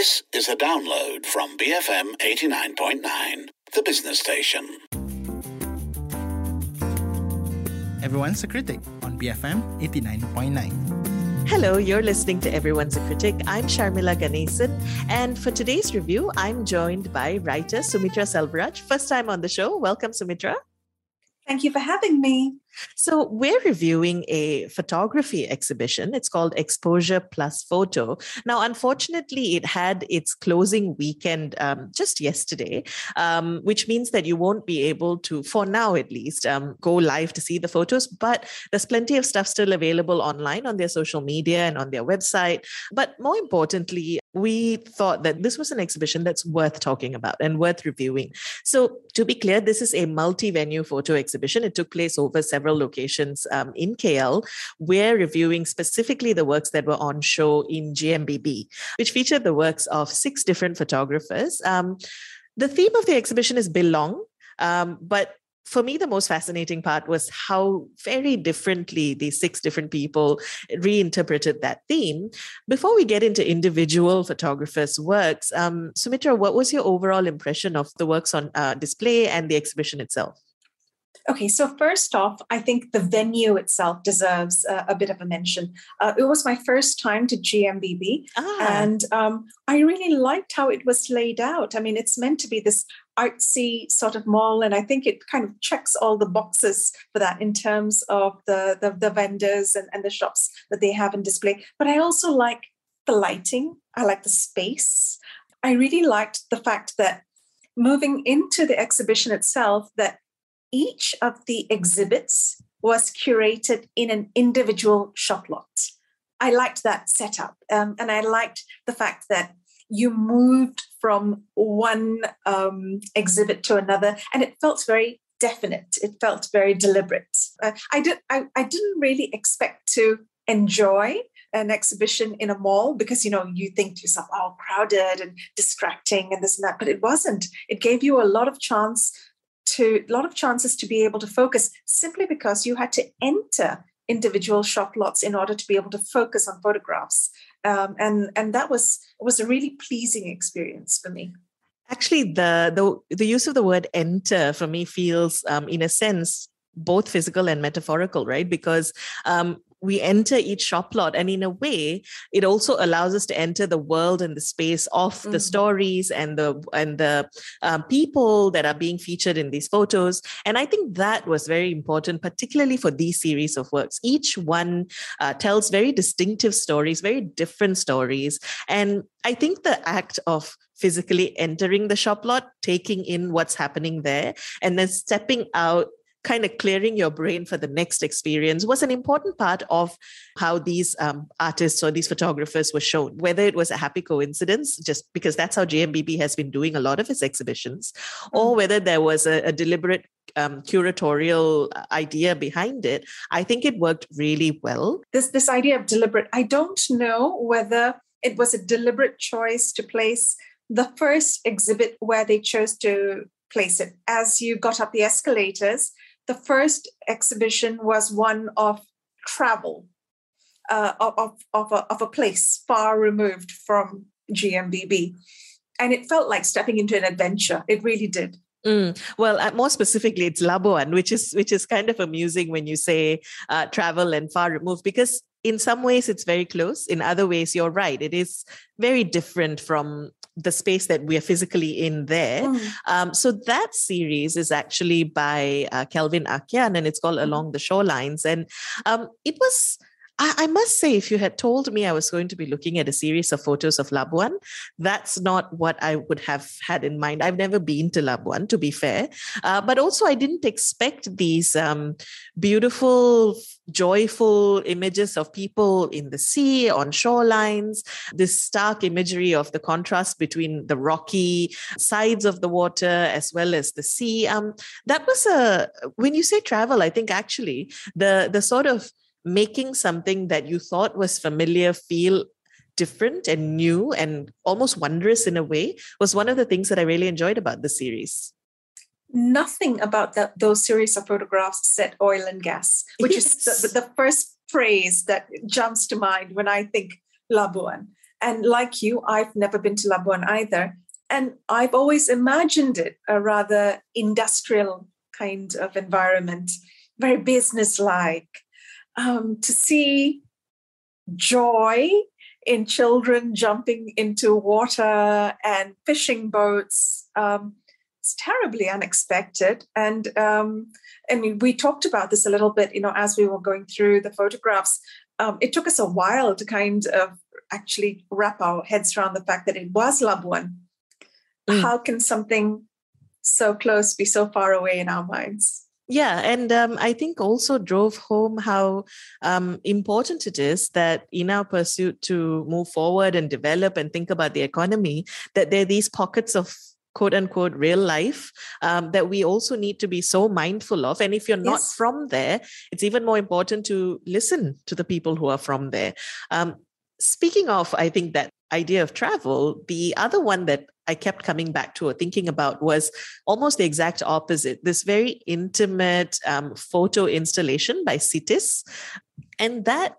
This is a download from BFM 89.9, the business station. Everyone's a Critic on BFM 89.9. Hello, you're listening to Everyone's a Critic. I'm Sharmila Ganesan, and for today's review, I'm joined by writer Sumitra Selvaraj. First time on the show. Welcome, Sumitra. Thank you for having me. So, we're reviewing a photography exhibition. It's called Exposure Plus Photo. Now, unfortunately, it had its closing weekend um, just yesterday, um, which means that you won't be able to, for now at least, um, go live to see the photos. But there's plenty of stuff still available online on their social media and on their website. But more importantly, we thought that this was an exhibition that's worth talking about and worth reviewing. So, to be clear, this is a multi venue photo exhibition. It took place over several locations um, in KL. We're reviewing specifically the works that were on show in GMBB, which featured the works of six different photographers. Um, the theme of the exhibition is belong, um, but for me, the most fascinating part was how very differently these six different people reinterpreted that theme. Before we get into individual photographers' works, um, Sumitra, what was your overall impression of the works on uh, display and the exhibition itself? Okay, so first off, I think the venue itself deserves uh, a bit of a mention. Uh, it was my first time to GMBB, ah. and um, I really liked how it was laid out. I mean, it's meant to be this artsy sort of mall, and I think it kind of checks all the boxes for that in terms of the the, the vendors and, and the shops that they have in display. But I also like the lighting. I like the space. I really liked the fact that moving into the exhibition itself, that each of the exhibits was curated in an individual shop lot. I liked that setup. Um, and I liked the fact that you moved from one um, exhibit to another, and it felt very definite. It felt very deliberate. Uh, I, did, I, I didn't really expect to enjoy an exhibition in a mall because you know you think to yourself oh crowded and distracting and this and that but it wasn't it gave you a lot of chance to a lot of chances to be able to focus simply because you had to enter individual shop lots in order to be able to focus on photographs. Um, and and that was was a really pleasing experience for me. Actually the the, the use of the word enter for me feels um, in a sense both physical and metaphorical right? Because um, we enter each shop lot and in a way it also allows us to enter the world and the space of mm. the stories and the and the um, people that are being featured in these photos. And i think that was very important particularly for these series of works. Each one uh, tells very distinctive stories very different stories. And i think the act of physically entering the shop lot, taking in what's happening there, and then stepping out kind of clearing your brain for the next experience was an important part of how these um, artists or these photographers were shown. Whether it was a happy coincidence, just because that's how GMBB has been doing a lot of his exhibitions, or mm. whether there was a, a deliberate um, curatorial uh, idea behind it, I think it worked really well. This this idea of deliberate, I don't know whether it was a deliberate choice to place the first exhibit where they chose to place it. As you got up the escalators, the first exhibition was one of travel, uh, of, of, a, of a place far removed from GMBB. And it felt like stepping into an adventure. It really did. Mm. Well, uh, more specifically, it's Labuan, which is which is kind of amusing when you say uh, travel and far removed, because in some ways it's very close. In other ways, you're right; it is very different from the space that we are physically in there. Mm. Um, so that series is actually by uh, Kelvin Akian, and it's called mm. Along the Shorelines, and um, it was I, I, must say, if you had told me I was going to be looking at a series of photos of Labuan, that's not what I would have had in mind. I've never been to Labuan, to be fair. Uh, but also, I didn't expect these um, beautiful, joyful images of people in the sea, on shorelines, this stark imagery of the contrast between the rocky sides of the water as well as the sea. Um, that was a, when you say travel, I think actually the, the sort of making something that you thought was familiar feel different and new and almost wondrous in a way was one of the things that I really enjoyed about the series. Nothing about that, those series of photographs said oil and gas, which yes. is the, the, first phrase that jumps to mind when I think Labuan. And like you, I've never been to Labuan either. And I've always imagined it a rather industrial kind of environment, very business-like. Um, to see joy in children jumping into water and fishing boats. Um, it's terribly unexpected. And um, and we talked about this a little bit, you know, as we were going through the photographs. Um, it took us a while to kind of actually wrap our heads around the fact that it was Labuan. Mm. How can something so close be so far away in our minds? Yeah, and um, I think also drove home how um, important it is that in our pursuit to move forward and develop and think about the economy, that there are these pockets of quote unquote real life um, that we also need to be so mindful of. And if you're not yes. from there, it's even more important to listen to the people who are from there. Um, speaking of, I think that idea of travel, the other one that I kept coming back to or thinking about was almost the exact opposite this very intimate um, photo installation by Citis. And that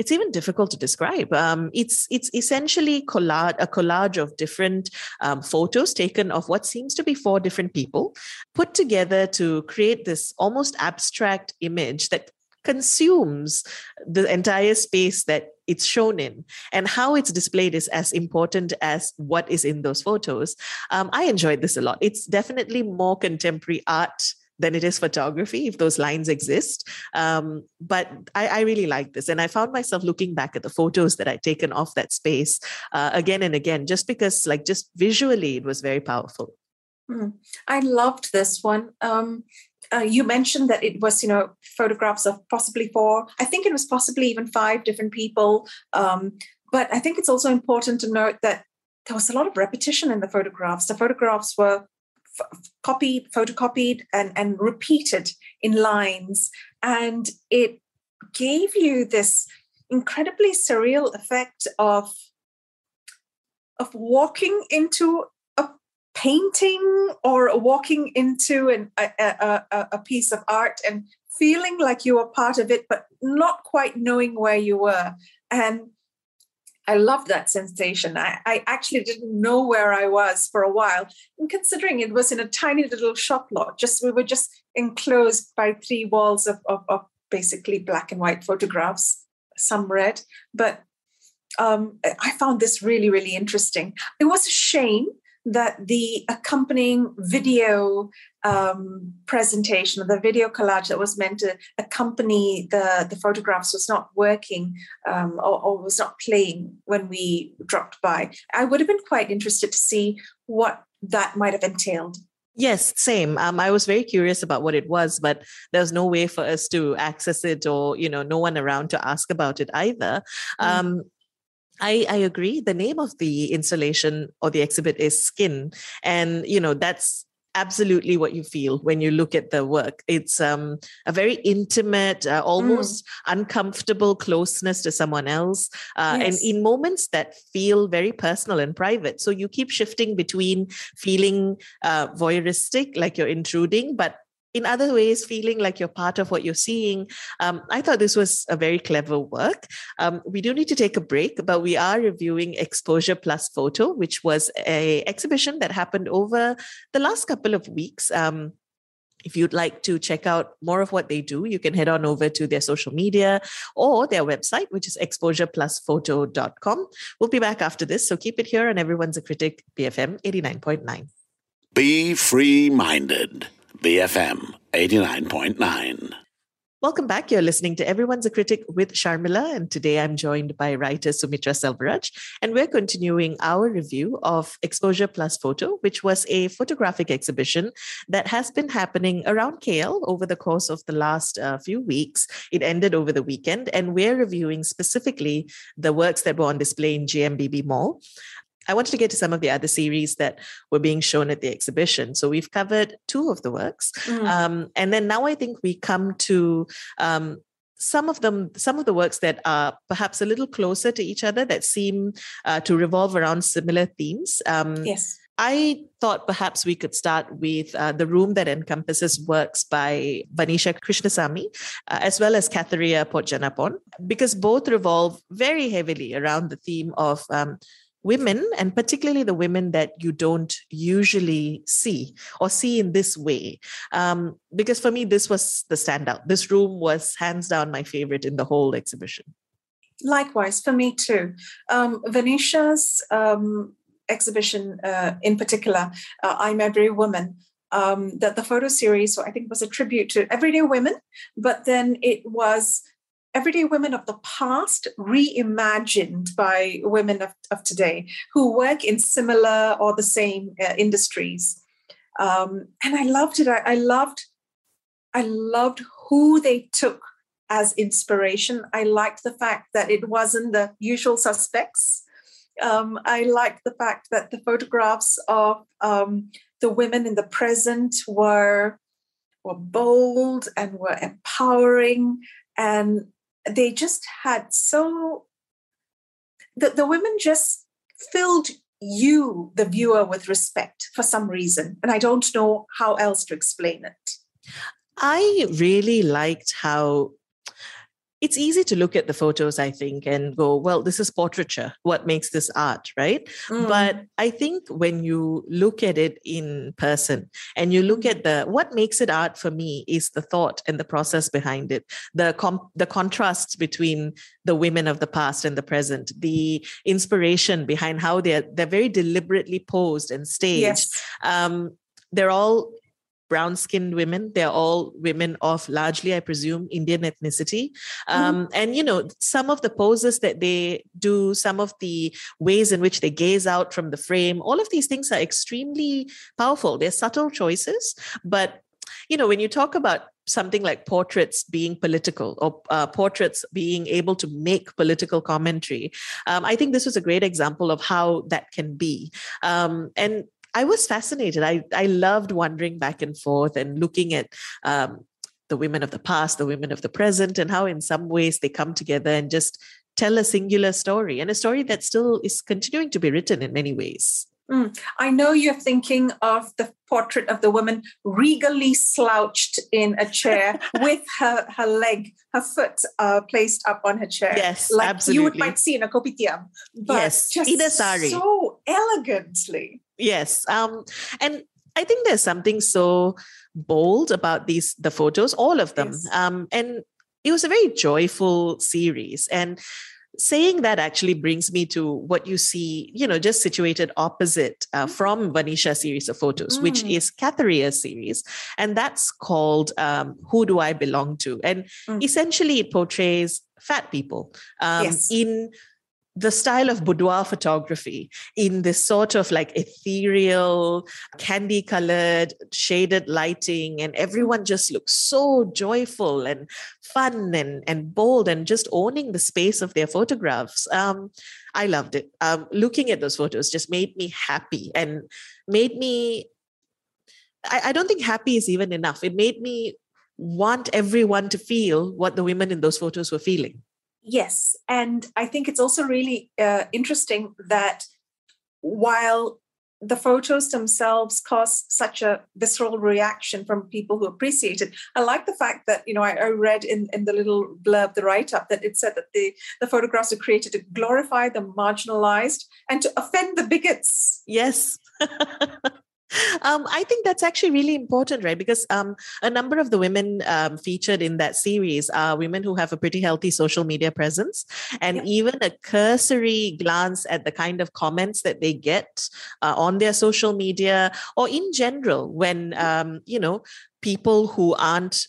it's even difficult to describe. Um, it's it's essentially collage, a collage of different um, photos taken of what seems to be four different people, put together to create this almost abstract image that consumes the entire space that it's shown in. And how it's displayed is as important as what is in those photos. Um, i enjoyed this a lot. It's definitely more contemporary art than it is photography if those lines exist um, but I, I, really like this and i found myself looking back at the photos that i'd taken off that space uh, again and again just because like just visually it was very powerful mm. i loved this one um, uh, you mentioned that it was, you know, photographs of possibly four. I think it was possibly even five different people. Um, but I think it's also important to note that there was a lot of repetition in the photographs. The photographs were copied, photocopied, and, and repeated in lines. And it gave you this incredibly surreal effect of of walking into a painting or walking into an, a, a, a, piece of art and feeling like you were part of it, but not quite knowing where you were. And I love that sensation. I, I actually didn't know where I was for a while. And considering it was in a tiny little shop lot, just we were just enclosed by three walls of, of, of basically black and white photographs, some red. But um, I found this really, really interesting. It was a shame that the accompanying video um, presentation, or the video collage that was meant to accompany the, the photographs was not working um, or, or, was not playing when we dropped by. I would have been quite interested to see what that might have entailed. Yes, same. Um, I was very curious about what it was, but there was no way for us to access it, or you know, no one around to ask about it either. Mm. Um, I, I agree. The name of the installation or the exhibit is Skin. And, you know, that's absolutely what you feel when you look at the work. It's um, a very intimate, uh, almost mm. uncomfortable closeness to someone else, uh, yes. and in moments that feel very personal and private. So you keep shifting between feeling uh, voyeuristic, like you're intruding, but in other ways feeling like you're part of what you're seeing um, i thought this was a very clever work um, we do need to take a break but we are reviewing exposure plus photo which was a exhibition that happened over the last couple of weeks um, if you'd like to check out more of what they do, you can head on over to their social media or their website, which is exposureplusphoto.com. We'll be back after this, so keep it here on Everyone's a Critic, BFM 89.9. Be free minded. BFM 89.9. Welcome back. You're listening to Everyone's a Critic with Sharmila, and today I'm joined by writer Sumitra Selvaraj, and we're continuing our review of Exposure Plus Photo, which was a photographic exhibition that has been happening around KL over the course of the last uh, few weeks. It ended over the weekend, and we're reviewing specifically the works that were on display in GMBB Mall. I wanted to get to some of the other series that were being shown at the exhibition. So we've covered two of the works. Mm. Um, and then now I think we come to um, some of them some of the works that are perhaps a little closer to each other that seem uh, to revolve around similar themes um, yes I thought perhaps we could start with uh, the room that encompasses works by Vanisha Krishnasamy uh, as well as Katharia Potjanapon, because both revolve very heavily around the theme of um, women and particularly the women that you don't usually see or see in this way. Um, because for me this was the standout. This room was hands down my favorite in the whole exhibition. Likewise for me too. Um, vanisha's um, exhibition uh, in particular, uh, I'm Every Woman, um, that the photo series, so I think, was a tribute to everyday women, but then it was everyday women of the past reimagined by women of, of today who work in similar or the same uh, industries. Um, and I loved it. I, I loved, I loved who they took as inspiration. I liked the fact that it wasn't the usual suspects um, I liked the fact that the photographs of um, the women in the present were were bold and were empowering, and they just had so the, the women just filled you, the viewer, with respect for some reason, and I don't know how else to explain it. I really liked how it's easy to look at the photos, I think, and go, well, this is portraiture. What makes this art, right? Mm. But I think when you look at it in person and you look at the what makes it art for me is the thought and the process behind it, the com- the contrasts between the women of the past and the present, the inspiration behind how they're they're very deliberately posed and staged. Yes. Um, they're all brown skinned women. They're all women of largely, I presume, Indian ethnicity. Mm-hmm. Um, mm-hmm. And, you know, some of the poses that they do, some of the ways in which they gaze out from the frame, all of these things are extremely powerful. They're subtle choices. But, you know, when you talk about something like portraits being political or uh, portraits being able to make political commentary. Um, I think this was a great example of how that can be. Um, and I was fascinated. I, I loved wandering back and forth and looking at um, the women of the past, the women of the present, and how in some ways they come together and just tell a singular story and a story that still is continuing to be written in many ways. Mm. I know you're thinking of the portrait of the woman regally slouched in a chair with her, her leg, her foot uh, placed up on her chair. Yes, like absolutely. you would might see in a kopitiam. But yes, just a sari. so elegantly. Yes. Um, and I think there's something so bold about these the photos, all of them. Yes. Um, and it was a very joyful series. And saying that actually brings me to what you see, you know, just situated opposite uh, mm. from Vanisha series of photos, mm. which is Katharia's series. And that's called um, Who Do I Belong To? And mm. essentially it portrays fat people um, yes. in the style of boudoir photography in this sort of like ethereal, candy colored, shaded lighting, and everyone just looks so joyful and fun and, and bold and just owning the space of their photographs. Um, I loved it. Um, looking at those photos just made me happy and made me. I, I don't think happy is even enough. It made me want everyone to feel what the women in those photos were feeling. Yes. And I think it's also really uh, interesting that while the photos themselves cause such a visceral reaction from people who appreciate it. I like the fact that, you know, I, I read in, in the little blurb, the write up, that it said that the, the photographs are created to glorify the marginalized and to offend the bigots. Yes. Um, I think that's actually really important, right? Because um, a number of the women um, featured in that series are women who have a pretty healthy social media presence. And yeah. even a cursory glance at the kind of comments that they get uh, on their social media or in general, when, um, you know, people who aren't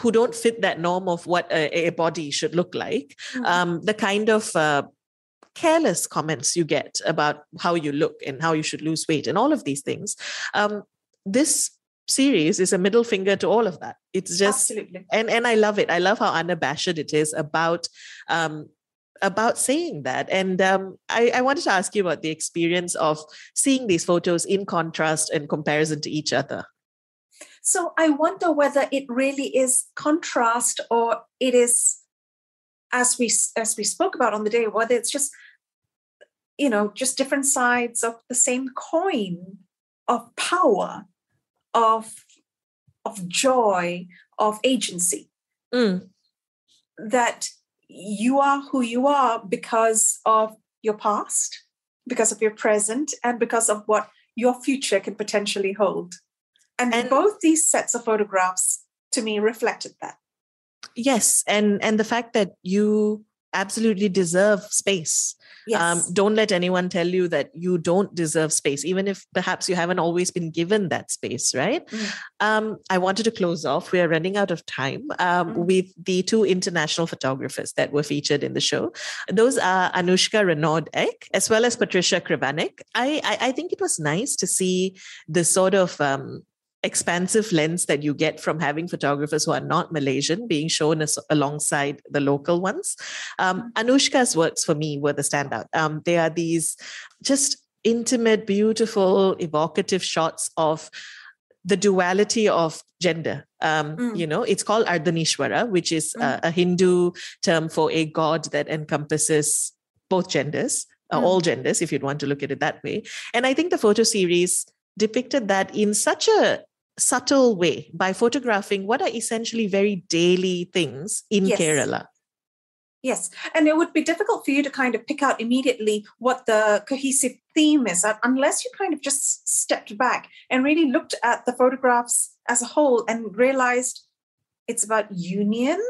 who don't fit that norm of what a, a body should look like, mm-hmm. um, the kind of uh, careless comments you get about how you look and how you should lose weight and all of these things. Um, this series is a middle finger to all of that. It's just absolutely and and I love it. I love how unabashed it is about um, about saying that. And um, I, I, wanted to ask you about the experience of seeing these photos in contrast and comparison to each other. So I wonder whether it really is contrast or it is as we as we spoke about on the day, whether it's just you know, just different sides of the same coin of power, of of joy, of agency. Mm. That you are who you are because of your past, because of your present, and because of what your future can potentially hold. And, and both these sets of photographs to me reflected that. Yes. And and the fact that you absolutely deserve space. Um, yes. Um, don't let anyone tell you that you don't deserve space, even if perhaps you haven't always been given that space, right? Mm. Um, I wanted to close off. We are running out of time um, mm. with the two international photographers that were featured in the show. Those are Anushka Renaud Ek as well as Patricia Krivanik. I, I, I think it was nice to see the sort of um, expansive lens that you get from having photographers who are not Malaysian being shown as, alongside the local ones. Um. Anushka's works for me were the standout. Um, they are these just intimate, beautiful, evocative shots of the duality of gender. Um, mm. You know, it's called Ardhanishwara, which is mm. a, a, Hindu term for a god that encompasses both genders, uh, mm. all genders, if you'd want to look at it that way. And I think the photo series depicted that in such a subtle way by photographing what are essentially very daily things in yes. Kerala. Yes, and it would be difficult for you to kind of pick out immediately what the cohesive theme is unless you kind of just stepped back and really looked at the photographs as a whole and realized it's about union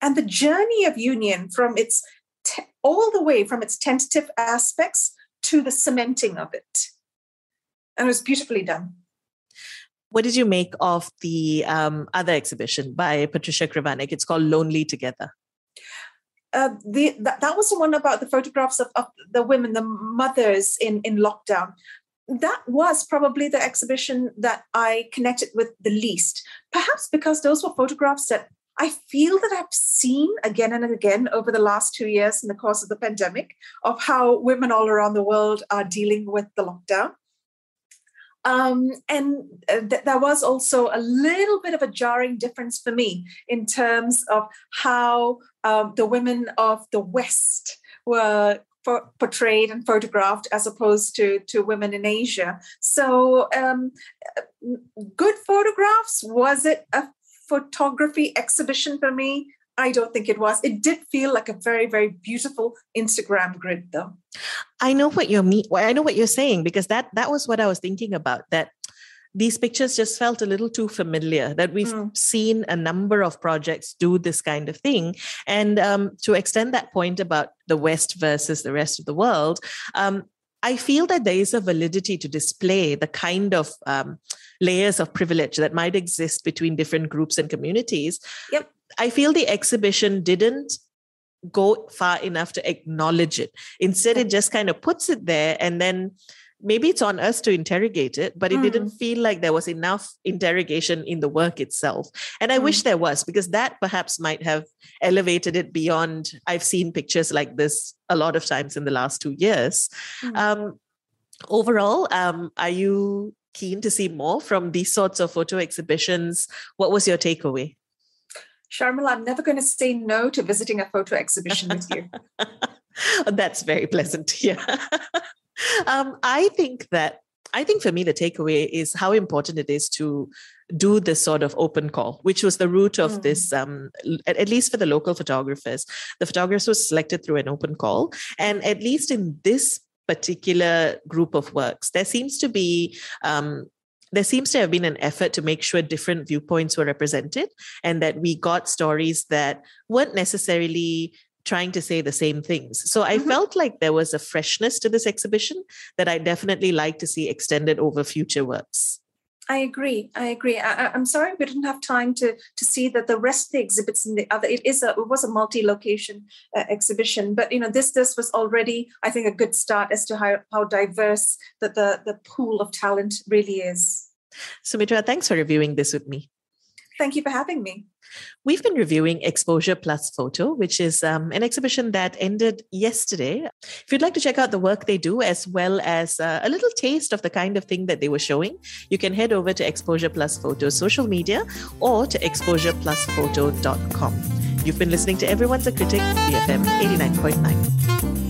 and the journey of union from its te- all the way from its tentative aspects to the cementing of it. And it was beautifully done. What did you make of the um, other exhibition by Patricia Krivanik? It's called Lonely Together. Uh, the, that, that was the one about the photographs of, of the women, the mothers in, in lockdown. That was probably the exhibition that I connected with the least, perhaps because those were photographs that I feel that I've seen again and again over the last two years in the course of the pandemic of how women all around the world are dealing with the lockdown. Um, and uh, th- there was also a little bit of a jarring difference for me in terms of how um, the women of the West were for, portrayed and photographed as opposed to, to women in Asia. So, um, good photographs. Was it a photography exhibition for me? I don't think it was. It did feel like a very, very beautiful Instagram grid, though. I know what you're mean. I know what you're saying because that that was what I was thinking about. That these pictures just felt a little too familiar. That we've mm. seen a number of projects do this kind of thing, and um, to extend that point about the West versus the rest of the world. Um, I feel that there is a validity to display the kind of um, layers of privilege that might exist between different groups and communities. Yep. I feel the exhibition didn't go far enough to acknowledge it. Instead, it just kind of puts it there and then maybe it's on us to interrogate it, but it mm. didn't feel like there was enough interrogation in the work itself. And I mm. wish there was, because that perhaps might have elevated it beyond. I've seen pictures like this a lot of times in the last two years. Mm. Um, overall, um, are you keen to see more from these sorts of photo exhibitions? What was your takeaway? Sharmila, I'm never going to say no to visiting a photo exhibition with you. That's very pleasant to hear. um, I think that I think for me the takeaway is how important it is to do this sort of open call, which was the root of mm. this. Um, at, at, least for the local photographers, the photographers were selected through an open call, and at least in this particular group of works, there seems to be um, there seems to have been an effort to make sure different viewpoints were represented and that we got stories that weren't necessarily trying to say the same things. So I mm-hmm. felt like there was a freshness to this exhibition that I definitely like to see extended over future works. I agree. I agree. I, am sorry we didn't have time to to see that the rest of the exhibits in the other. It is a it was a multi-location uh, exhibition, but you know this this was already I think a good start as to how how diverse that the the pool of talent really is. Sumitra, thanks for reviewing this with me. Thank you for having me. We've been reviewing Exposure Plus Photo, which is um, an exhibition that ended yesterday. If you'd like to check out the work they do, as well as uh, a little taste of the kind of thing that they were showing, you can head over to Exposure Plus Photo social media or to exposureplusphoto.com. You've been listening to Everyone's a Critic, BFM 89.9.